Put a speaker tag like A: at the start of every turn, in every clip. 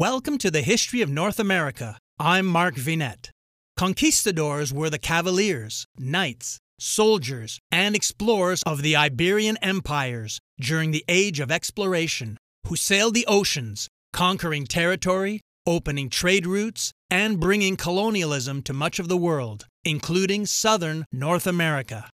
A: Welcome to the History of North America. I'm Mark Vinet. Conquistadors were the cavaliers, knights, soldiers, and explorers of the Iberian empires during the Age of Exploration, who sailed the oceans, conquering territory, opening trade routes, and bringing colonialism to much of the world, including southern North America.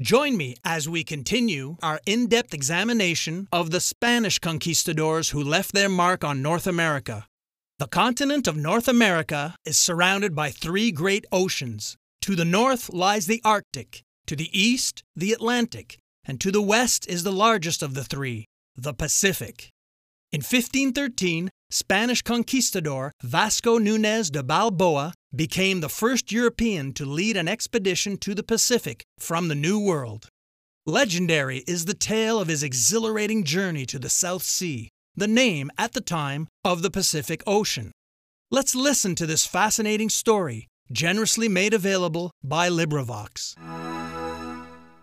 A: Join me as we continue our in depth examination of the Spanish conquistadors who left their mark on North America. The continent of North America is surrounded by three great oceans. To the north lies the Arctic, to the east, the Atlantic, and to the west is the largest of the three, the Pacific. In 1513, Spanish conquistador Vasco Nunez de Balboa became the first European to lead an expedition to the Pacific from the New World. Legendary is the tale of his exhilarating journey to the South Sea, the name at the time of the Pacific Ocean. Let's listen to this fascinating story, generously made available by LibriVox.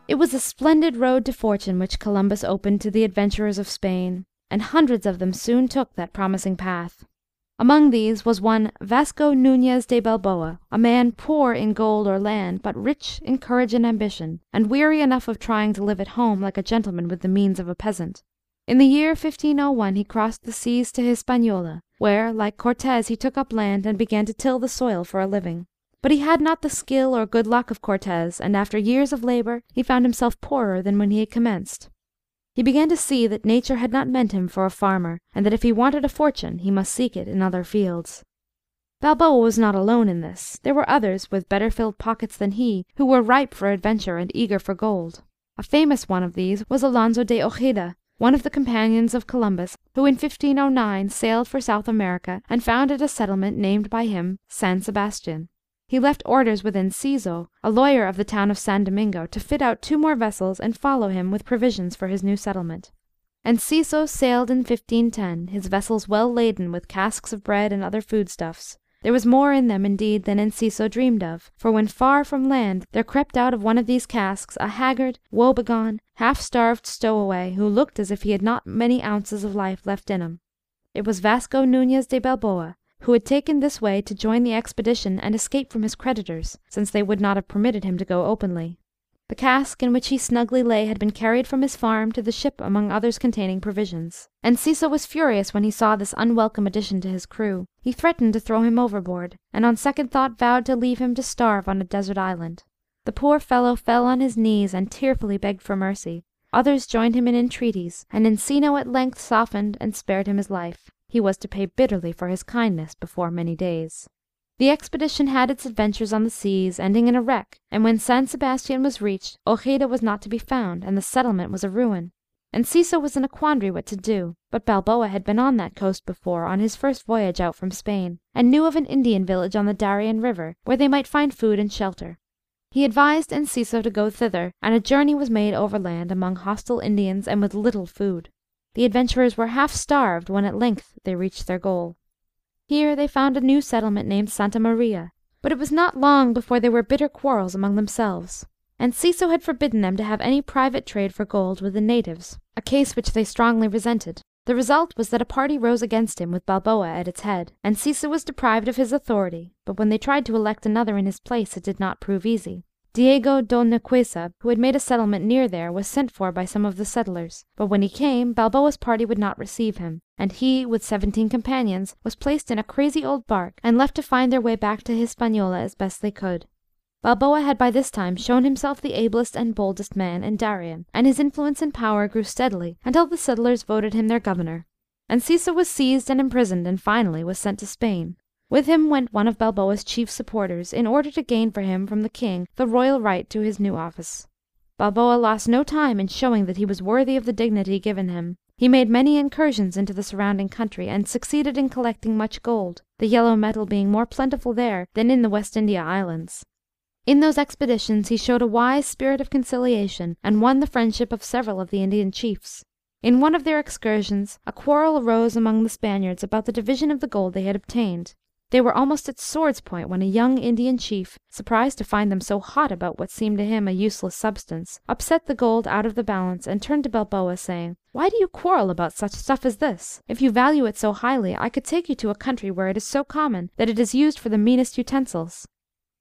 B: It was a splendid road to fortune which Columbus opened to the adventurers of Spain, and hundreds of them soon took that promising path. Among these was one Vasco Nunez de Balboa, a man poor in gold or land, but rich in courage and ambition, and weary enough of trying to live at home like a gentleman with the means of a peasant. In the year 1501 he crossed the seas to Hispaniola, where, like Cortez, he took up land and began to till the soil for a living. But he had not the skill or good luck of Cortez, and after years of labor he found himself poorer than when he had commenced. He began to see that nature had not meant him for a farmer, and that if he wanted a fortune he must seek it in other fields. Balboa was not alone in this. There were others, with better filled pockets than he, who were ripe for adventure and eager for gold. A famous one of these was Alonso de Ojeda, one of the companions of Columbus, who in 1509 sailed for South America and founded a settlement named by him San Sebastian. He left orders with Enciso, a lawyer of the town of San Domingo, to fit out two more vessels and follow him with provisions for his new settlement. Enciso sailed in 1510, his vessels well laden with casks of bread and other foodstuffs. There was more in them, indeed, than Enciso dreamed of, for when far from land there crept out of one of these casks a haggard, woebegone, half starved stowaway, who looked as if he had not many ounces of life left in him. It was Vasco Nunez de Balboa, who had taken this way to join the expedition and escape from his creditors, since they would not have permitted him to go openly. The cask in which he snugly lay had been carried from his farm to the ship among others containing provisions. Enciso was furious when he saw this unwelcome addition to his crew. He threatened to throw him overboard, and on second thought vowed to leave him to starve on a desert island. The poor fellow fell on his knees and tearfully begged for mercy. Others joined him in entreaties, and Enciso at length softened and spared him his life. He was to pay bitterly for his kindness before many days. The expedition had its adventures on the seas, ending in a wreck, and when San Sebastian was reached, Ojeda was not to be found, and the settlement was a ruin. and Enciso was in a quandary what to do, but Balboa had been on that coast before, on his first voyage out from Spain, and knew of an Indian village on the Darien River, where they might find food and shelter. He advised Enciso to go thither, and a journey was made overland among hostile Indians and with little food. The adventurers were half starved when at length they reached their goal. Here they found a new settlement named Santa Maria, but it was not long before there were bitter quarrels among themselves. Enciso had forbidden them to have any private trade for gold with the natives, a case which they strongly resented. The result was that a party rose against him with Balboa at its head. Enciso was deprived of his authority, but when they tried to elect another in his place it did not prove easy. Diego de Nicuesa, who had made a settlement near there, was sent for by some of the settlers, but when he came, Balboa's party would not receive him, and he, with seventeen companions, was placed in a crazy old bark and left to find their way back to Hispaniola as best they could. Balboa had by this time shown himself the ablest and boldest man in Darien, and his influence and power grew steadily until the settlers voted him their governor. Enciso was seized and imprisoned, and finally was sent to Spain. With him went one of Balboa's chief supporters, in order to gain for him from the king the royal right to his new office. Balboa lost no time in showing that he was worthy of the dignity given him. He made many incursions into the surrounding country, and succeeded in collecting much gold, the yellow metal being more plentiful there than in the West India Islands. In those expeditions he showed a wise spirit of conciliation, and won the friendship of several of the Indian chiefs. In one of their excursions a quarrel arose among the Spaniards about the division of the gold they had obtained. They were almost at sword's point when a young Indian chief, surprised to find them so hot about what seemed to him a useless substance, upset the gold out of the balance and turned to Balboa, saying, "Why do you quarrel about such stuff as this? If you value it so highly, I could take you to a country where it is so common that it is used for the meanest utensils."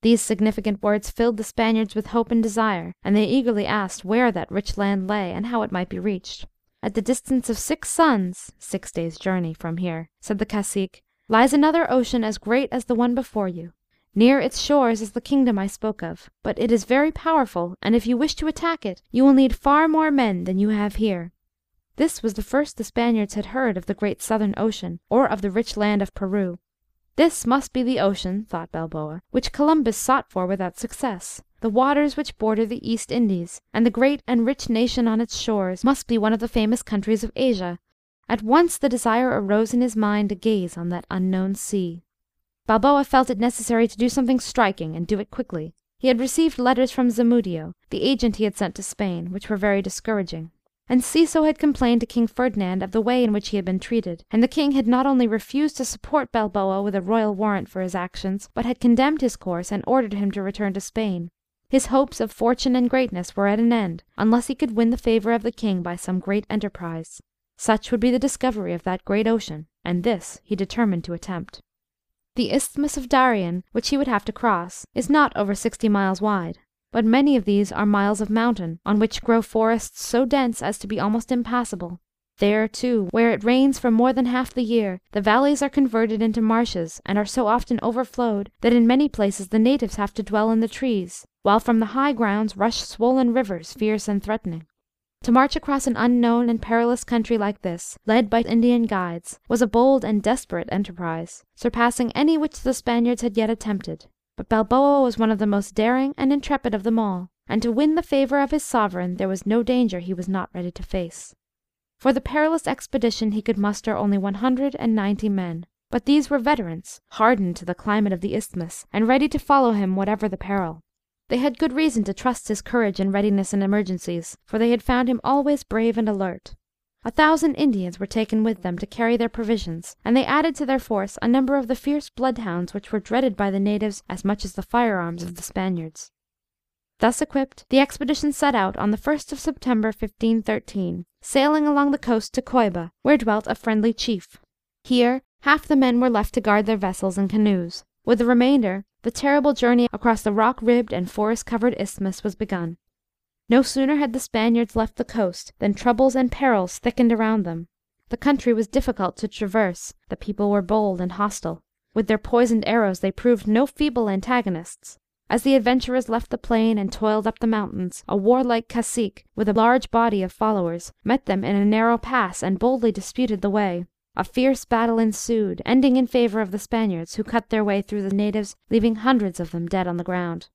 B: These significant words filled the Spaniards with hope and desire, and they eagerly asked where that rich land lay, and how it might be reached. "At the distance of six suns (six days' journey) from here," said the cacique lies another ocean as great as the one before you. Near its shores is the kingdom I spoke of, but it is very powerful, and if you wish to attack it, you will need far more men than you have here." This was the first the Spaniards had heard of the great southern ocean, or of the rich land of Peru. This must be the ocean, thought Balboa, which Columbus sought for without success. The waters which border the East Indies, and the great and rich nation on its shores, must be one of the famous countries of Asia. At once the desire arose in his mind to gaze on that unknown sea. Balboa felt it necessary to do something striking, and do it quickly. He had received letters from Zamudio, the agent he had sent to Spain, which were very discouraging. Enciso had complained to King Ferdinand of the way in which he had been treated, and the king had not only refused to support Balboa with a royal warrant for his actions, but had condemned his course and ordered him to return to Spain. His hopes of fortune and greatness were at an end, unless he could win the favour of the king by some great enterprise. Such would be the discovery of that great ocean, and this he determined to attempt. The Isthmus of Darien, which he would have to cross, is not over sixty miles wide, but many of these are miles of mountain, on which grow forests so dense as to be almost impassable. There, too, where it rains for more than half the year, the valleys are converted into marshes, and are so often overflowed that in many places the natives have to dwell in the trees, while from the high grounds rush swollen rivers, fierce and threatening. To march across an unknown and perilous country like this, led by Indian guides, was a bold and desperate enterprise, surpassing any which the Spaniards had yet attempted. But Balboa was one of the most daring and intrepid of them all, and to win the favour of his sovereign there was no danger he was not ready to face. For the perilous expedition he could muster only one hundred and ninety men, but these were veterans, hardened to the climate of the Isthmus, and ready to follow him whatever the peril. They had good reason to trust his courage and readiness in emergencies, for they had found him always brave and alert. A thousand Indians were taken with them to carry their provisions, and they added to their force a number of the fierce bloodhounds which were dreaded by the natives as much as the firearms of the Spaniards. Thus equipped, the expedition set out on the 1st of September 1513, sailing along the coast to Coiba, where dwelt a friendly chief. Here half the men were left to guard their vessels and canoes. With the remainder the terrible journey across the rock ribbed and forest covered isthmus was begun. No sooner had the Spaniards left the coast than troubles and perils thickened around them. The country was difficult to traverse, the people were bold and hostile. With their poisoned arrows they proved no feeble antagonists. As the adventurers left the plain and toiled up the mountains, a warlike cacique, with a large body of followers, met them in a narrow pass and boldly disputed the way. A fierce battle ensued, ending in favour of the Spaniards, who cut their way through the natives, leaving hundreds of them dead on the ground.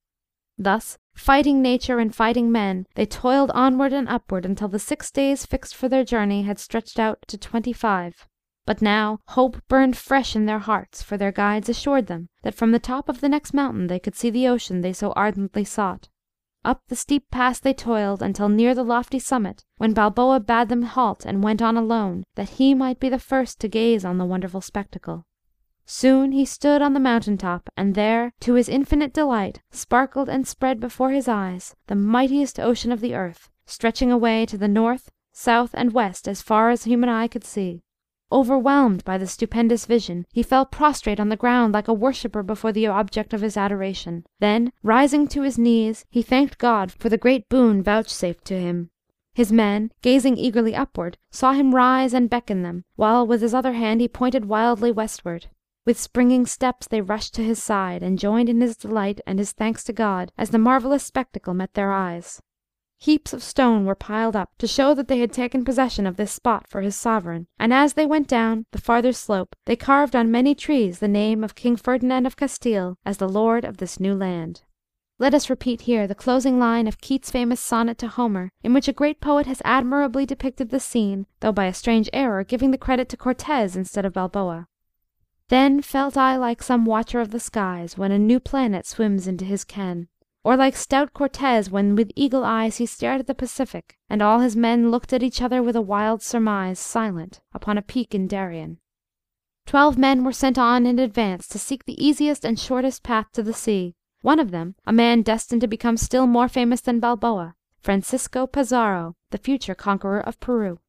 B: Thus, fighting nature and fighting men, they toiled onward and upward until the six days fixed for their journey had stretched out to twenty five. But now hope burned fresh in their hearts, for their guides assured them that from the top of the next mountain they could see the ocean they so ardently sought. Up the steep pass they toiled until near the lofty summit, when Balboa bade them halt and went on alone, that he might be the first to gaze on the wonderful spectacle. Soon he stood on the mountain top, and there, to his infinite delight, sparkled and spread before his eyes the mightiest ocean of the earth, stretching away to the north, south, and west as far as human eye could see. Overwhelmed by the stupendous vision, he fell prostrate on the ground like a worshipper before the object of his adoration. Then, rising to his knees, he thanked God for the great boon vouchsafed to him. His men, gazing eagerly upward, saw him rise and beckon them, while with his other hand he pointed wildly westward. With springing steps they rushed to his side, and joined in his delight and his thanks to God as the marvellous spectacle met their eyes. Heaps of stone were piled up to show that they had taken possession of this spot for his sovereign, and as they went down the farther slope they carved on many trees the name of King Ferdinand of Castile as the lord of this new land. Let us repeat here the closing line of Keats's famous sonnet to Homer, in which a great poet has admirably depicted the scene, though by a strange error giving the credit to Cortez instead of Balboa. Then felt I like some watcher of the skies When a new planet swims into his ken. Or like stout Cortez when with eagle eyes He stared at the Pacific, and all his men Looked at each other with a wild surmise, Silent, upon a peak in Darien. twelve men were sent on in advance to seek the easiest and shortest path to the sea. One of them, a man destined to become still more famous than Balboa, Francisco Pizarro, the future conqueror of Peru.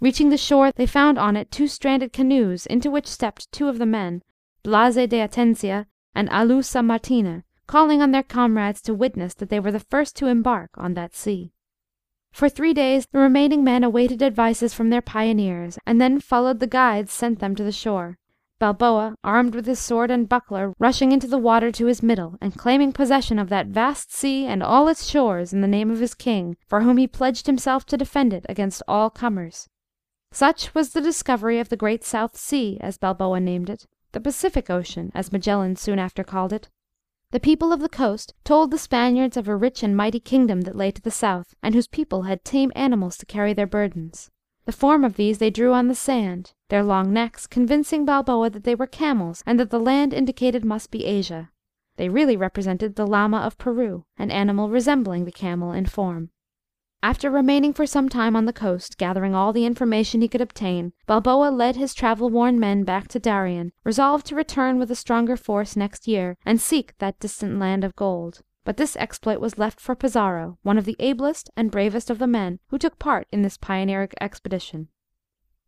B: Reaching the shore, they found on it two stranded canoes, into which stepped two of the men, Blas de Atienza and Alu San Martina, calling on their comrades to witness that they were the first to embark on that sea. For three days the remaining men awaited advices from their pioneers, and then followed the guides sent them to the shore, Balboa, armed with his sword and buckler, rushing into the water to his middle, and claiming possession of that vast sea and all its shores in the name of his king, for whom he pledged himself to defend it against all comers. Such was the discovery of the Great South Sea, as Balboa named it, the Pacific Ocean, as Magellan soon after called it. The people of the coast told the Spaniards of a rich and mighty kingdom that lay to the south, and whose people had tame animals to carry their burdens. The form of these they drew on the sand, their long necks convincing Balboa that they were camels, and that the land indicated must be Asia. They really represented the llama of Peru, an animal resembling the camel in form. After remaining for some time on the coast, gathering all the information he could obtain, Balboa led his travel worn men back to Darien, resolved to return with a stronger force next year, and seek that distant land of gold. But this exploit was left for Pizarro, one of the ablest and bravest of the men who took part in this pioneering expedition.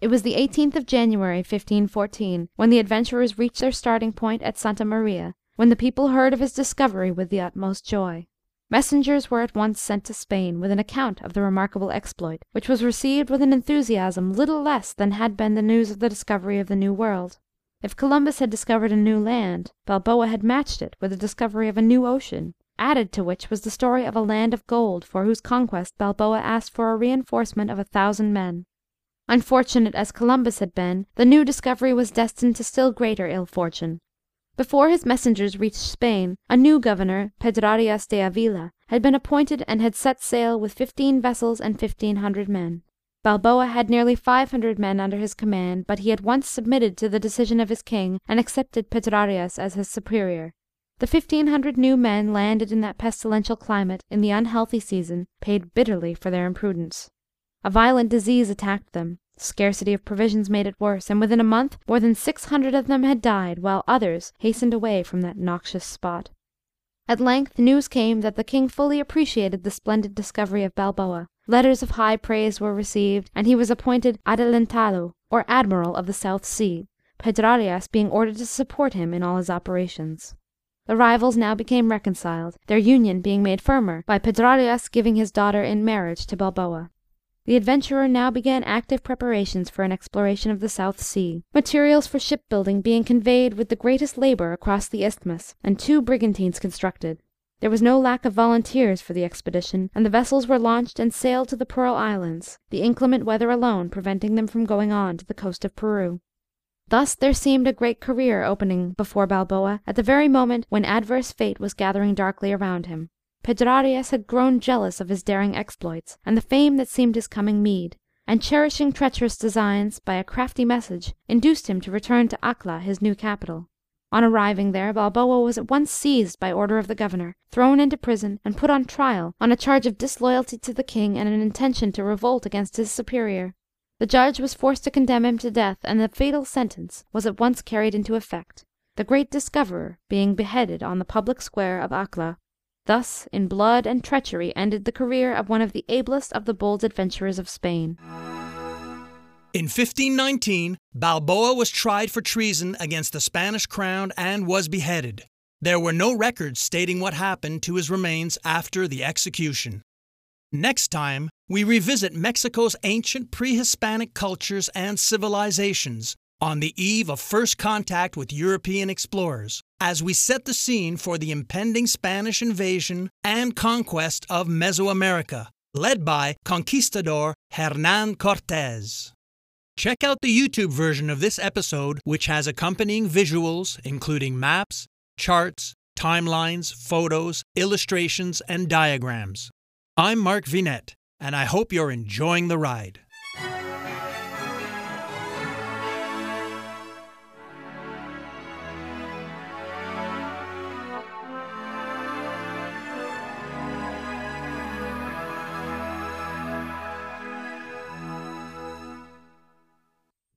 B: It was the 18th of January, 1514, when the adventurers reached their starting point at Santa Maria, when the people heard of his discovery with the utmost joy. Messengers were at once sent to Spain with an account of the remarkable exploit, which was received with an enthusiasm little less than had been the news of the discovery of the New World. If Columbus had discovered a new land, Balboa had matched it with the discovery of a new ocean, added to which was the story of a land of gold for whose conquest Balboa asked for a reinforcement of a thousand men. Unfortunate as Columbus had been, the new discovery was destined to still greater ill fortune. Before his messengers reached Spain, a new governor, Pedrarias de Avila, had been appointed and had set sail with fifteen vessels and fifteen hundred men. Balboa had nearly five hundred men under his command, but he at once submitted to the decision of his king and accepted Pedrarias as his superior. The fifteen hundred new men landed in that pestilential climate, in the unhealthy season, paid bitterly for their imprudence. A violent disease attacked them. Scarcity of provisions made it worse, and within a month more than six hundred of them had died, while others hastened away from that noxious spot. At length news came that the king fully appreciated the splendid discovery of Balboa. Letters of high praise were received, and he was appointed Adelantado, or Admiral of the South Sea, Pedrarias being ordered to support him in all his operations. The rivals now became reconciled, their union being made firmer by Pedrarias giving his daughter in marriage to Balboa. The adventurer now began active preparations for an exploration of the South Sea, materials for shipbuilding being conveyed with the greatest labor across the isthmus, and two brigantines constructed. There was no lack of volunteers for the expedition, and the vessels were launched and sailed to the Pearl Islands, the inclement weather alone preventing them from going on to the coast of Peru. Thus there seemed a great career opening before Balboa at the very moment when adverse fate was gathering darkly around him. Pedrarias had grown jealous of his daring exploits, and the fame that seemed his coming meed, and cherishing treacherous designs, by a crafty message, induced him to return to Acla, his new capital. On arriving there, Balboa was at once seized by order of the governor, thrown into prison, and put on trial on a charge of disloyalty to the king and an intention to revolt against his superior. The judge was forced to condemn him to death, and the fatal sentence was at once carried into effect, the great discoverer being beheaded on the public square of Acla. Thus in blood and treachery ended the career of one of the ablest of the bold adventurers of Spain.
A: In 1519, Balboa was tried for treason against the Spanish crown and was beheaded. There were no records stating what happened to his remains after the execution. Next time, we revisit Mexico's ancient pre Hispanic cultures and civilizations on the eve of first contact with European explorers, as we set the scene for the impending Spanish invasion and conquest of Mesoamerica, led by conquistador Hernan Cortez. Check out the YouTube version of this episode, which has accompanying visuals, including maps, charts, timelines, photos, illustrations, and diagrams. I'm Mark Vinet, and I hope you're enjoying the ride.